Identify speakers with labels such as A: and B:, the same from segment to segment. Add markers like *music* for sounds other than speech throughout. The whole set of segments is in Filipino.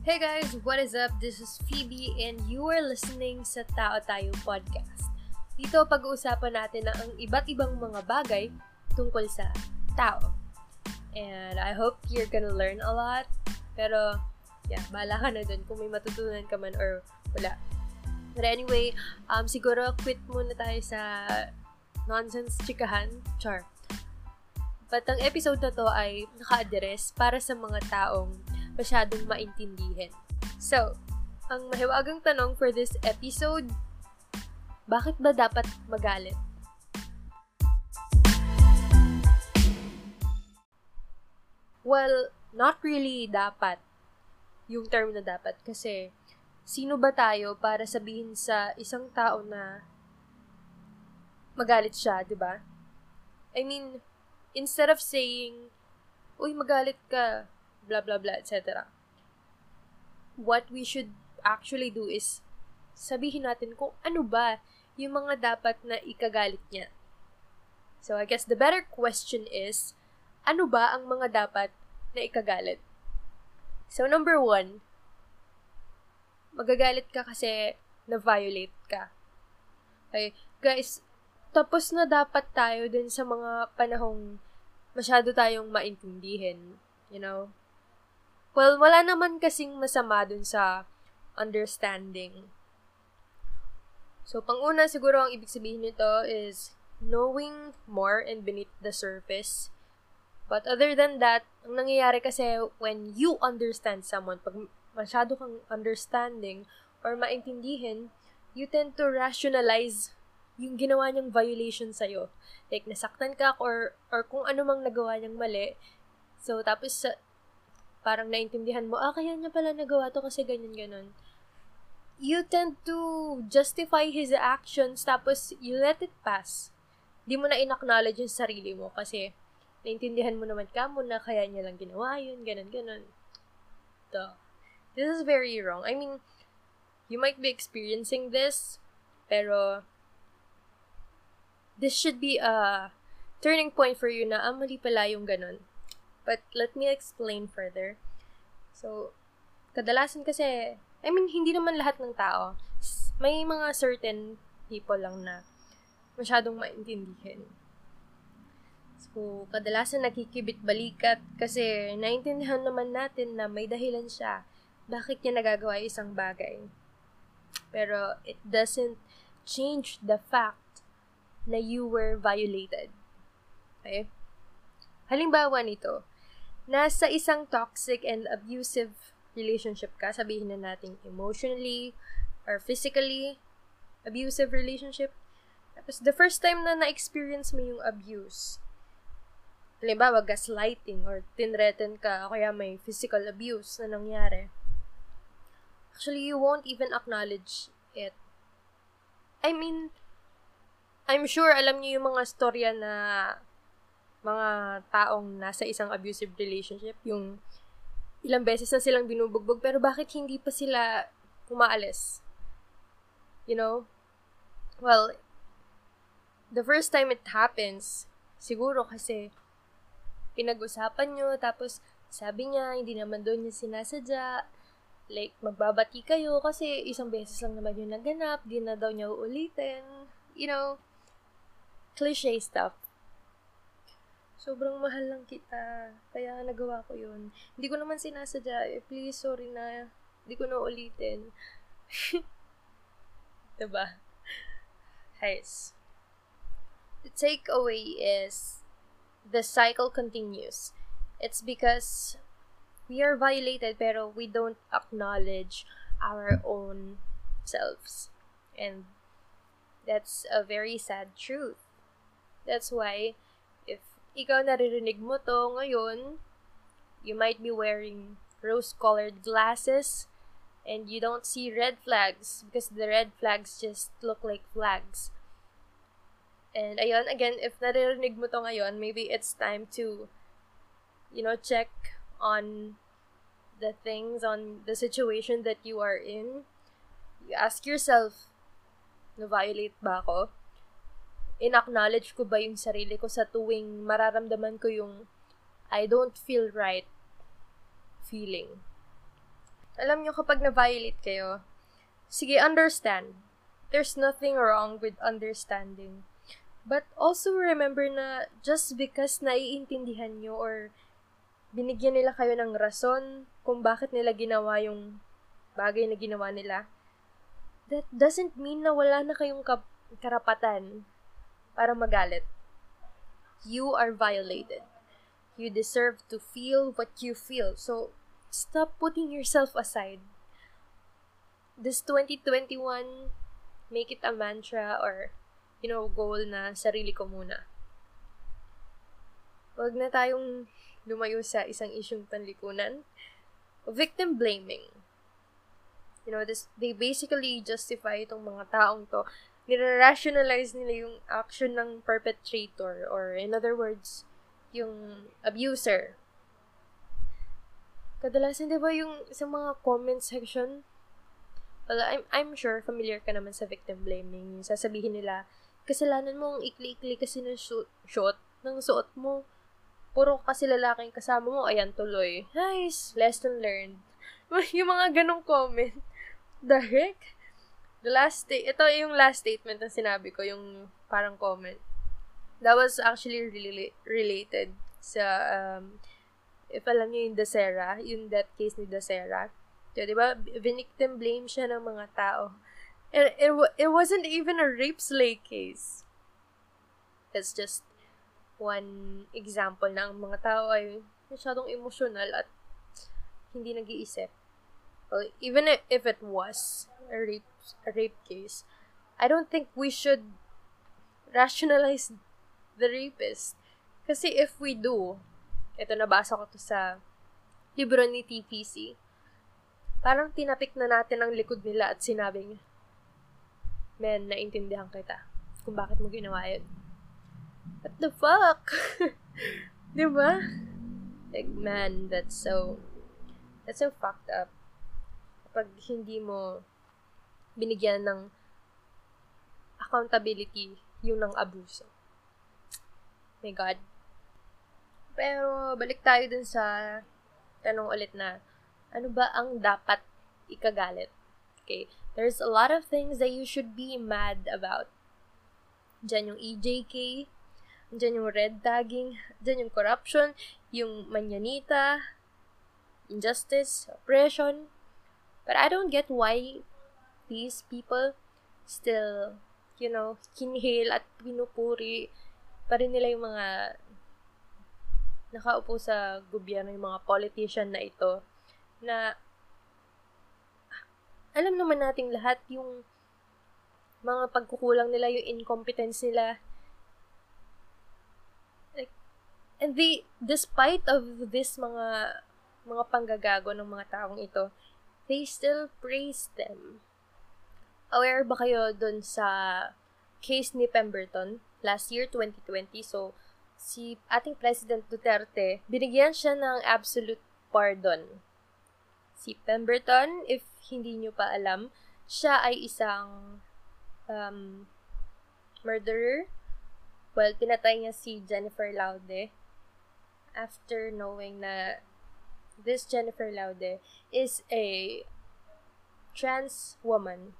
A: Hey guys, what is up? This is Phoebe and you are listening sa Tao Tayo Podcast. Dito pag-uusapan natin ang iba't ibang mga bagay tungkol sa tao. And I hope you're gonna learn a lot. Pero, yeah, bahala ka na dun kung may matutunan ka man or wala. But anyway, um, siguro quit muna tayo sa nonsense chikahan. Char. But ang episode na to ay naka-address para sa mga taong masyadong maintindihin. So, ang mahiwagang tanong for this episode, bakit ba dapat magalit? Well, not really dapat yung term na dapat kasi sino ba tayo para sabihin sa isang tao na magalit siya, 'di ba? I mean, instead of saying, "Uy, magalit ka," blah blah blah, etc. What we should actually do is sabihin natin kung ano ba yung mga dapat na ikagalit niya. So, I guess the better question is, ano ba ang mga dapat na ikagalit? So, number one, magagalit ka kasi na-violate ka. Okay, guys, tapos na dapat tayo din sa mga panahong masyado tayong maintindihin, you know? Well, wala naman kasing masama dun sa understanding. So, panguna siguro ang ibig sabihin nito is knowing more and beneath the surface. But other than that, ang nangyayari kasi when you understand someone, pag masyado kang understanding or maintindihin, you tend to rationalize yung ginawa niyang violation sa'yo. Like, nasaktan ka or, or kung ano mang nagawa niyang mali. So, tapos, parang naintindihan mo, ah, kaya niya pala nagawa to kasi ganyan-ganon. You tend to justify his actions, tapos you let it pass. Di mo na in-acknowledge yung sarili mo kasi naintindihan mo naman ka mo na kaya niya lang ginawa yun, ganon-ganon. Duh. This is very wrong. I mean, you might be experiencing this, pero this should be a turning point for you na, ah, mali pala yung ganon. But let me explain further. So, kadalasan kasi, I mean, hindi naman lahat ng tao. May mga certain people lang na masyadong maintindihin. So, kadalasan nakikibit balikat kasi naintindihan naman natin na may dahilan siya bakit niya nagagawa isang bagay. Pero it doesn't change the fact na you were violated. Okay? Halimbawa nito, nasa isang toxic and abusive relationship ka, sabihin na natin emotionally or physically abusive relationship. Tapos, the first time na na-experience mo yung abuse, halimbawa, gaslighting or tinreten ka, o kaya may physical abuse na nangyari, actually, you won't even acknowledge it. I mean, I'm sure alam niyo yung mga storya na mga taong nasa isang abusive relationship, yung ilang beses na silang binubugbog, pero bakit hindi pa sila umaalis? You know? Well, the first time it happens, siguro kasi pinag-usapan nyo, tapos sabi niya, hindi naman doon niya sinasadya, like, magbabati kayo kasi isang beses lang naman yung naganap, di na daw niya uulitin, you know, cliche stuff sobrang mahal lang kita. Kaya nagawa ko yun. Hindi ko naman sinasadya. Eh, please, sorry na. Hindi ko na ulitin. *laughs* diba? Guys. The takeaway is the cycle continues. It's because we are violated pero we don't acknowledge our own selves. And that's a very sad truth. That's why ikaw naririnig mo to ngayon, you might be wearing rose-colored glasses and you don't see red flags because the red flags just look like flags. And ayun, again, if naririnig mo to ngayon, maybe it's time to, you know, check on the things, on the situation that you are in. You ask yourself, na-violate ba ako? In-acknowledge ko ba yung sarili ko sa tuwing mararamdaman ko yung I don't feel right feeling. alam nyo, kapag na-violate kayo, sige, understand. There's nothing wrong with understanding. But also remember na just because naiintindihan nyo or binigyan nila kayo ng rason kung bakit nila ginawa yung bagay na ginawa nila, that doesn't mean na wala na kayong kap- karapatan para magalit. You are violated. You deserve to feel what you feel. So, stop putting yourself aside. This 2021, make it a mantra or, you know, goal na sarili ko muna. Huwag na tayong lumayo sa isang isyong panlikunan. Victim blaming. You know, this, they basically justify itong mga taong to. Nire-rationalize nila yung action ng perpetrator or in other words, yung abuser. Kadalasan, di ba, yung sa mga comment section, well, I'm, I'm sure familiar ka naman sa victim blaming. Yung sasabihin nila, kasalanan mo ang ikli-ikli kasi ng shoot, shot ng suot mo. Puro kasi lalaking kasama mo, ayan tuloy. Nice! Lesson learned. *laughs* yung mga ganong comment. Heck? The last sta- ito yung last statement na sinabi ko, yung parang comment that was actually really related sa, um, if alam niyo yung Dasera, yung death case ni Dasera. So, di ba, victim blame siya ng mga tao. And it, it wasn't even a rape slay case. It's just one example na ang mga tao ay masyadong emotional at hindi nag-iisip. Well, even if it was a rape, a rape case, I don't think we should rationalize the rapist. Kasi if we do, ito nabasa ko to sa libro ni TPC, parang tinapik na natin ang likod nila at sinabing, men, naintindihan kita kung bakit mo ginawa yun. What the fuck? *laughs* Di ba? Like, man, that's so, that's so fucked up. Kapag hindi mo binigyan ng accountability yung ng abuso. My God. Pero, balik tayo dun sa tanong ulit na, ano ba ang dapat ikagalit? Okay, there's a lot of things that you should be mad about. Diyan yung EJK, diyan yung red tagging, diyan yung corruption, yung manyanita, injustice, oppression. But I don't get why these people still, you know, kinhale at pinupuri pa rin nila yung mga nakaupo sa gobyerno, yung mga politician na ito, na alam naman nating lahat yung mga pagkukulang nila, yung incompetence nila. Like, and they, despite of this mga mga panggagago ng mga taong ito, they still praise them. Aware ba kayo dun sa case ni Pemberton? last year, 2020. So, si ating President Duterte, binigyan siya ng absolute pardon. Si Pemberton, if hindi nyo pa alam, siya ay isang um, murderer. Well, pinatay niya si Jennifer Laude after knowing na this Jennifer Laude is a trans woman.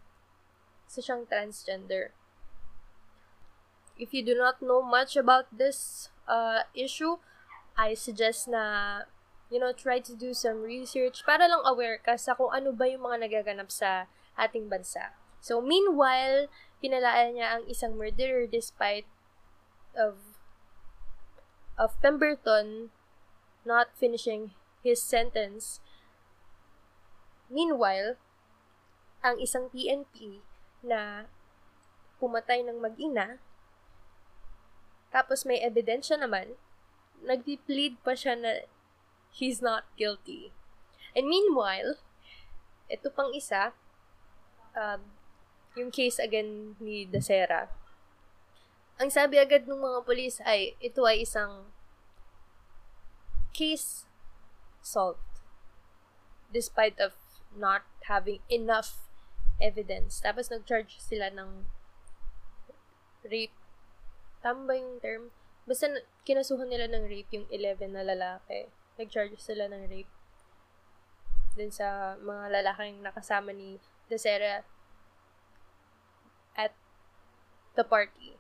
A: So, siyang transgender if you do not know much about this uh, issue, I suggest na, you know, try to do some research para lang aware ka sa kung ano ba yung mga nagaganap sa ating bansa. So, meanwhile, pinalaan niya ang isang murderer despite of of Pemberton not finishing his sentence. Meanwhile, ang isang PNP na pumatay ng mag-ina tapos may ebidensya naman, nagpi-plead pa siya na he's not guilty. And meanwhile, ito pang isa, um, yung case again ni Dasera. Ang sabi agad ng mga polis ay, ito ay isang case solved. Despite of not having enough evidence. Tapos nag-charge sila ng rape Tama ba yung term? Basta kinasuhan nila ng rape yung 11 na lalaki. Nag-charge sila ng rape. dun sa mga lalaking nakasama ni Desera at the party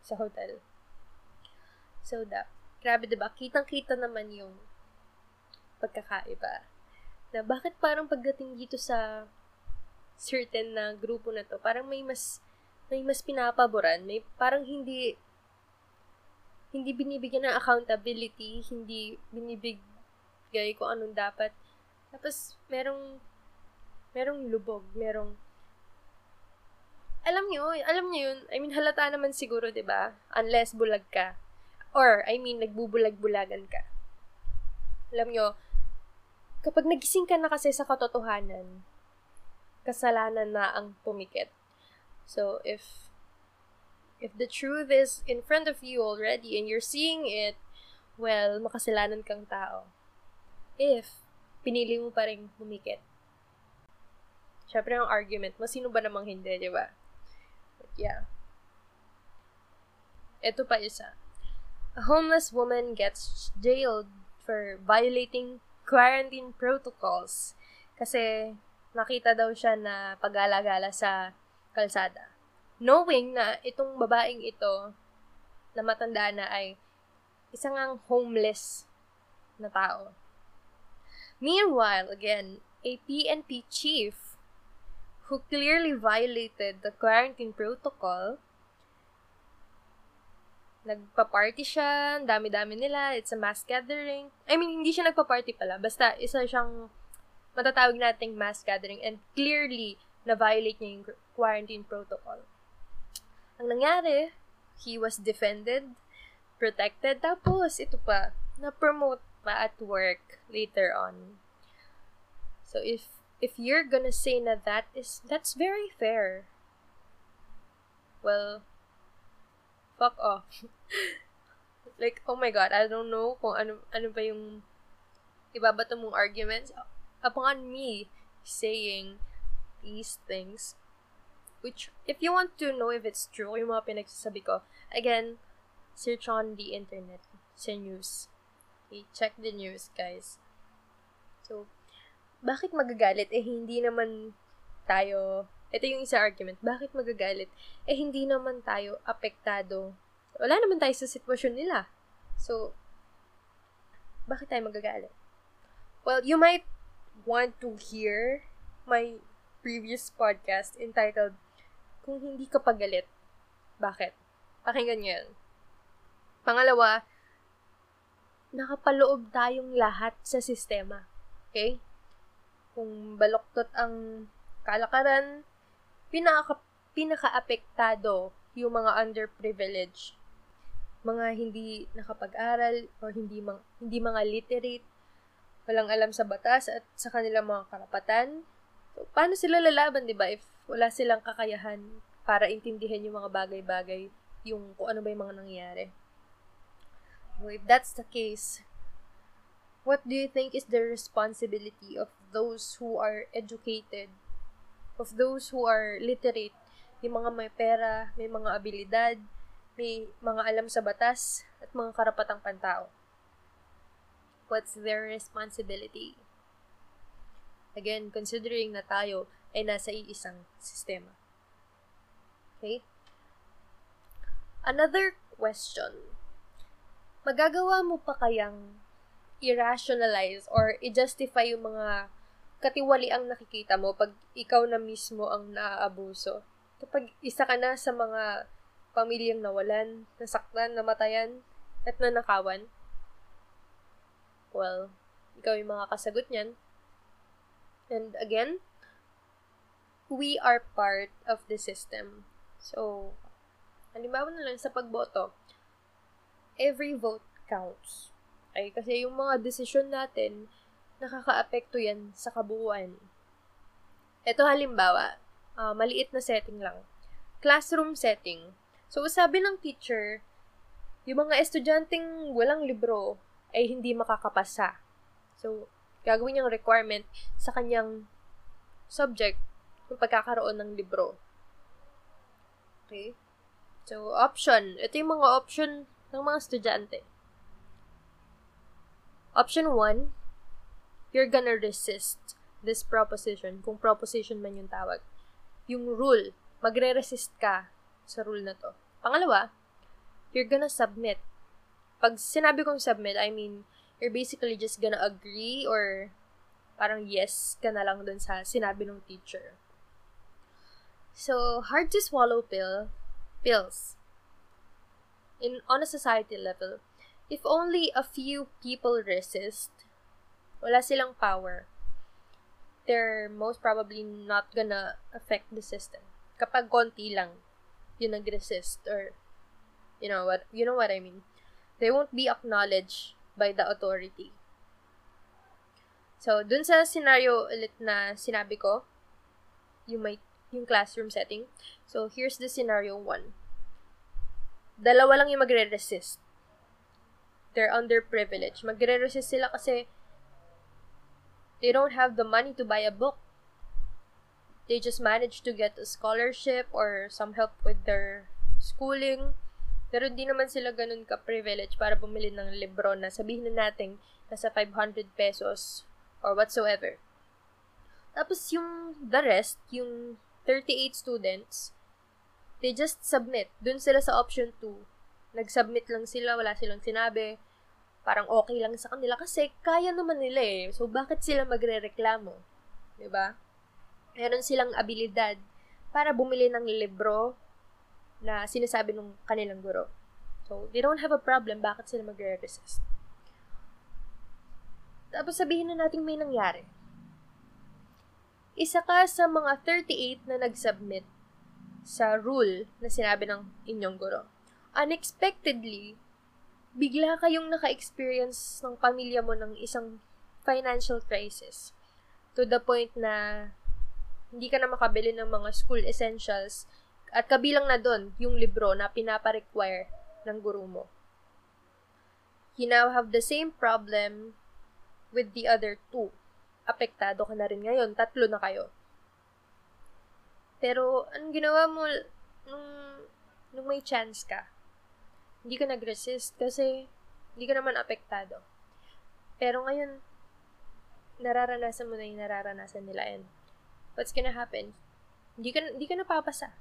A: sa hotel. So, da, grabe diba? Kitang-kita naman yung pagkakaiba. Na bakit parang pagdating dito sa certain na grupo na to, parang may mas may mas pinapaboran, may parang hindi hindi binibigyan ng accountability, hindi binibigay kung anong dapat. Tapos, merong, merong lubog, merong, alam niyo, alam niyo yun, I mean, halata naman siguro, di ba Unless bulag ka. Or, I mean, nagbubulag-bulagan ka. Alam niyo kapag nagising ka na kasi sa katotohanan, kasalanan na ang pumikit. So, if if the truth is in front of you already and you're seeing it, well, makasalanan kang tao. If pinili mo pa rin humikit. Siyempre, ang argument mo, sino ba namang hindi, di ba? But yeah. Ito pa isa. A homeless woman gets jailed for violating quarantine protocols kasi nakita daw siya na pag-alagala sa kalsada knowing na itong babaeng ito na matanda na ay isang ang homeless na tao. Meanwhile, again, a PNP chief who clearly violated the quarantine protocol nagpa-party siya, dami-dami nila, it's a mass gathering. I mean, hindi siya nagpa-party pala, basta isa siyang matatawag nating mass gathering and clearly na-violate niya yung quarantine protocol. Ang nangyari, he was defended, protected, tapos ito pa, na-promote pa at work later on. So if if you're gonna say na that is that's very fair. Well, fuck off. *laughs* like, oh my god, I don't know kung ano ano ba yung ibabato mong arguments upon me saying these things. Which, if you want to know if it's true, yung mga pinagsasabi ko, again, search on the internet, sa news. Okay, check the news, guys. So, bakit magagalit? Eh, hindi naman tayo, ito yung isa argument, bakit magagalit? Eh, hindi naman tayo apektado. Wala naman tayo sa sitwasyon nila. So, bakit tayo magagalit? Well, you might want to hear my previous podcast entitled kung hindi ka pagalit. Bakit? Pakinggan nyo yan. Pangalawa, nakapaloob tayong lahat sa sistema. Okay? Kung baloktot ang kalakaran, pinaka, pinaka-apektado yung mga underprivileged. Mga hindi nakapag-aral or hindi, mang, hindi mga literate, walang alam sa batas at sa kanilang mga karapatan. So, paano sila lalaban, di ba, if wala silang kakayahan para intindihan yung mga bagay-bagay, yung kung ano ba yung mga nangyayari. So, if that's the case, what do you think is the responsibility of those who are educated, of those who are literate, yung mga may pera, may mga abilidad, may mga alam sa batas, at mga karapatang pantao? What's their responsibility? Again, considering na tayo ay nasa iisang sistema. Okay? Another question. Magagawa mo pa kayang i-rationalize or i-justify yung mga katiwaliang nakikita mo pag ikaw na mismo ang naaabuso? Kapag isa ka na sa mga pamilyang nawalan, nasaktan, namatayan, at nanakawan? Well, ikaw yung mga kasagot niyan. And again, we are part of the system. So, halimbawa na lang sa pagboto, every vote counts. Ay, kasi yung mga desisyon natin, nakakaapekto yan sa kabuuan. Ito halimbawa, uh, maliit na setting lang. Classroom setting. So, sabi ng teacher, yung mga estudyanteng walang libro ay hindi makakapasa. So, gagawin niyang requirement sa kanyang subject yung pagkakaroon ng libro. Okay? So, option. Ito yung mga option ng mga estudyante. Option 1, you're gonna resist this proposition, kung proposition man yung tawag. Yung rule, magre-resist ka sa rule na to. Pangalawa, you're gonna submit. Pag sinabi kong submit, I mean, you're basically just gonna agree or parang yes ka na lang dun sa sinabi ng teacher. So, hard to swallow pill, pills. In, on a society level, if only a few people resist, wala silang power, they're most probably not gonna affect the system. Kapag konti lang yung nag-resist or you know what you know what I mean. They won't be acknowledged by the authority. So, dun sa scenario ulit na sinabi ko, yung may yung classroom setting. So, here's the scenario one. Dalawa lang yung magre-resist. They're underprivileged. Magre-resist sila kasi they don't have the money to buy a book. They just managed to get a scholarship or some help with their schooling. Pero hindi naman sila ganun ka-privilege para bumili ng libro na sabihin na natin nasa 500 pesos or whatsoever. Tapos yung the rest, yung 38 students, they just submit. Dun sila sa option 2. Nag-submit lang sila, wala silang sinabi. Parang okay lang sa kanila kasi kaya naman nila eh. So, bakit sila magre-reklamo? ba? Diba? Meron silang abilidad para bumili ng libro na sinasabi ng kanilang guro. So, they don't have a problem. Bakit sila magre-resist? Tapos sabihin na natin may nangyari. Isa ka sa mga 38 na nag-submit sa rule na sinabi ng inyong guro. Unexpectedly, bigla kayong naka-experience ng pamilya mo ng isang financial crisis to the point na hindi ka na makabili ng mga school essentials at kabilang na doon, yung libro na pinapa-require ng guru mo. You now have the same problem with the other two. Apektado ka na rin ngayon. Tatlo na kayo. Pero, anong ginawa mo nung, nung may chance ka? Hindi ka nag-resist kasi hindi ka naman apektado. Pero ngayon, nararanasan mo na yung nararanasan nila and what's gonna happen? Hindi ka, hindi ka napapasa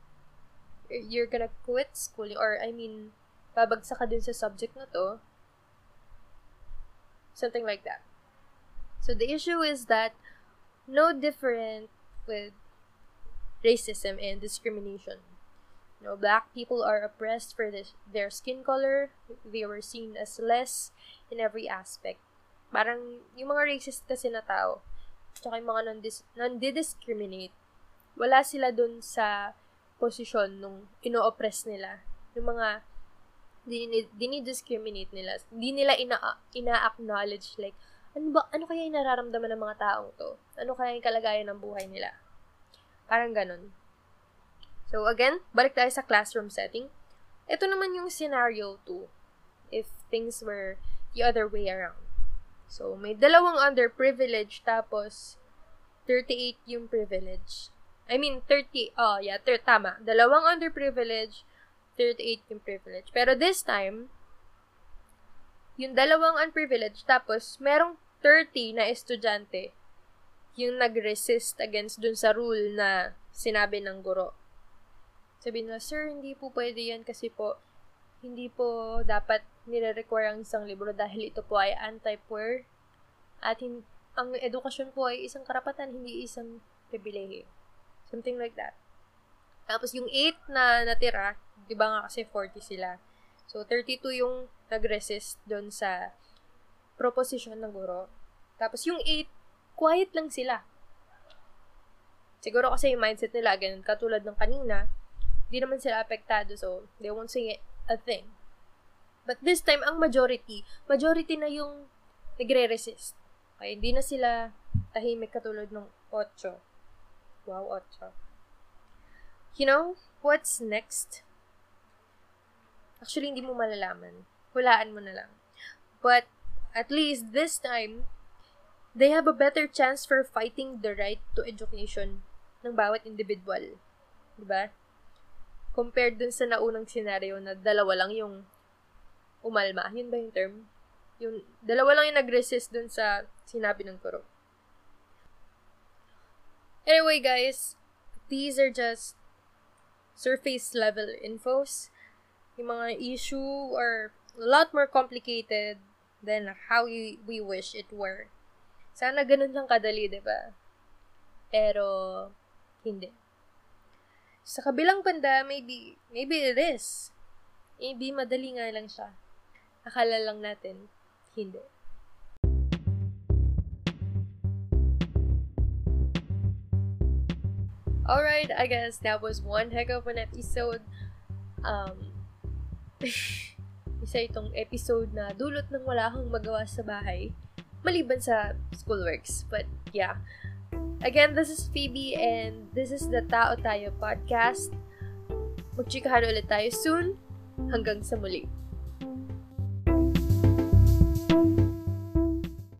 A: you're gonna quit schooling or I mean babagsak ka dun sa subject na to. Something like that. So the issue is that no different with racism and discrimination. You know black people are oppressed for this, their skin color. They were seen as less in every aspect. Parang yung mga racist kasi na tao tsaka yung mga non-dis- non-discriminate wala sila dun sa posisyon nung ino-oppress nila. Yung mga dinidiscriminate nila. Hindi nila ina- ina-acknowledge like, ano ba, ano kaya yung nararamdaman ng mga taong to? Ano kaya yung kalagayan ng buhay nila? Parang ganun. So, again, balik tayo sa classroom setting. Ito naman yung scenario 2. If things were the other way around. So, may dalawang underprivileged, tapos 38 yung privilege. I mean, 30, oh yeah, ter, tama. Dalawang underprivileged, 38 yung privilege. Pero this time, yung dalawang unprivileged, tapos merong 30 na estudyante yung nag-resist against dun sa rule na sinabi ng guro. Sabi na, Sir, hindi po pwede yan kasi po, hindi po dapat nire-require ang isang libro dahil ito po ay anti-poor at hin- ang edukasyon po ay isang karapatan, hindi isang pribilehiyo. Something like that. Tapos yung 8 na natira, di ba nga kasi 40 sila. So, 32 yung nag-resist doon sa proposition ng guro. Tapos yung 8, quiet lang sila. Siguro kasi yung mindset nila, ganun, katulad ng kanina, hindi naman sila apektado, so they won't say a thing. But this time, ang majority, majority na yung nagre-resist. Okay, hindi na sila tahimik katulad ng 8. Wow, Ocho. You know, what's next? Actually, hindi mo malalaman. Hulaan mo na lang. But, at least this time, they have a better chance for fighting the right to education ng bawat individual. Diba? Compared dun sa naunang scenario na dalawa lang yung umalma. Yun ba yung term? Yung dalawa lang yung nag-resist dun sa sinabi ng kuro. Anyway, guys, these are just surface level infos. Yung mga issue are a lot more complicated than how we, we wish it were. Sana ganun lang kadali, di ba? Pero, hindi. Sa kabilang banda, maybe, maybe it is. Maybe madali nga lang siya. Akala lang natin, hindi. Alright, I guess that was one heck of an episode. Um, *laughs* isa itong episode na dulot ng wala kang magawa sa bahay. Maliban sa schoolworks. But, yeah. Again, this is Phoebe and this is the Tao Tayo podcast. Magchikahan ulit tayo soon. Hanggang sa muli.